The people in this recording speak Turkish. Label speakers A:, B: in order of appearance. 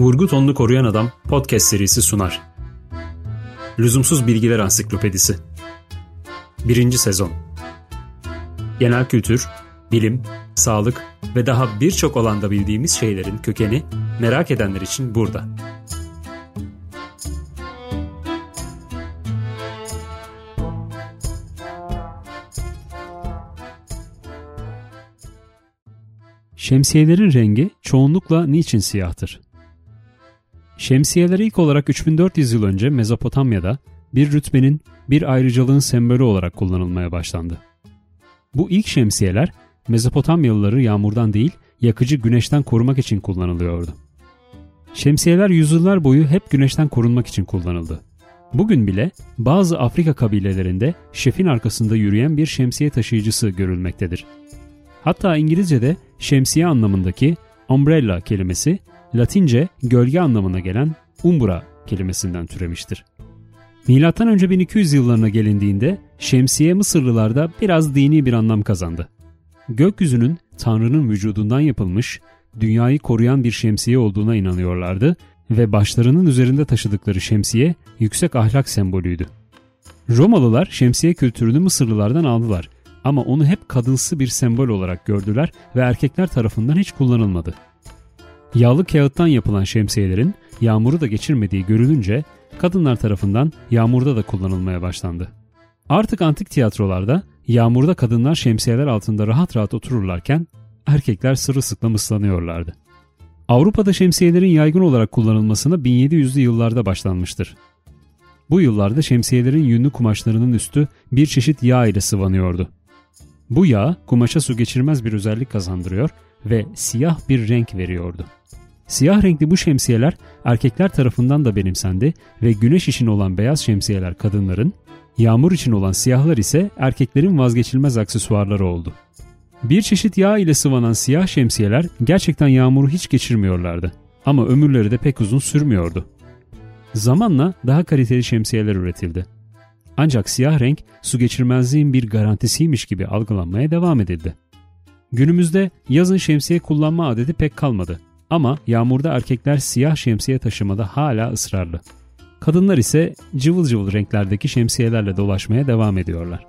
A: Vurgu Tonlu Koruyan Adam podcast serisi sunar. Lüzumsuz Bilgiler Ansiklopedisi 1. Sezon Genel kültür, bilim, sağlık ve daha birçok alanda bildiğimiz şeylerin kökeni merak edenler için burada. Şemsiyelerin rengi çoğunlukla niçin siyahtır? Şemsiyeler ilk olarak 3400 yıl önce Mezopotamya'da bir rütbenin, bir ayrıcalığın sembolü olarak kullanılmaya başlandı. Bu ilk şemsiyeler Mezopotamyalıları yağmurdan değil, yakıcı güneşten korumak için kullanılıyordu. Şemsiyeler yüzyıllar boyu hep güneşten korunmak için kullanıldı. Bugün bile bazı Afrika kabilelerinde şefin arkasında yürüyen bir şemsiye taşıyıcısı görülmektedir. Hatta İngilizce'de şemsiye anlamındaki umbrella kelimesi Latince gölge anlamına gelen umbra kelimesinden türemiştir. Önce 1200 yıllarına gelindiğinde şemsiye Mısırlılarda biraz dini bir anlam kazandı. Gökyüzünün Tanrı'nın vücudundan yapılmış, dünyayı koruyan bir şemsiye olduğuna inanıyorlardı ve başlarının üzerinde taşıdıkları şemsiye yüksek ahlak sembolüydü. Romalılar şemsiye kültürünü Mısırlılardan aldılar ama onu hep kadınsı bir sembol olarak gördüler ve erkekler tarafından hiç kullanılmadı. Yağlı kağıttan yapılan şemsiyelerin yağmuru da geçirmediği görülünce kadınlar tarafından yağmurda da kullanılmaya başlandı. Artık antik tiyatrolarda yağmurda kadınlar şemsiyeler altında rahat rahat otururlarken erkekler sırılsıklam ıslanıyorlardı. Avrupa'da şemsiyelerin yaygın olarak kullanılmasına 1700'lü yıllarda başlanmıştır. Bu yıllarda şemsiyelerin yünlü kumaşlarının üstü bir çeşit yağ ile sıvanıyordu. Bu yağ kumaşa su geçirmez bir özellik kazandırıyor ve siyah bir renk veriyordu. Siyah renkli bu şemsiyeler erkekler tarafından da benimsendi ve güneş için olan beyaz şemsiyeler kadınların, yağmur için olan siyahlar ise erkeklerin vazgeçilmez aksesuarları oldu. Bir çeşit yağ ile sıvanan siyah şemsiyeler gerçekten yağmuru hiç geçirmiyorlardı ama ömürleri de pek uzun sürmüyordu. Zamanla daha kaliteli şemsiyeler üretildi. Ancak siyah renk su geçirmezliğin bir garantisiymiş gibi algılanmaya devam edildi. Günümüzde yazın şemsiye kullanma adeti pek kalmadı ama yağmurda erkekler siyah şemsiye taşımada hala ısrarlı. Kadınlar ise cıvıl cıvıl renklerdeki şemsiyelerle dolaşmaya devam ediyorlar.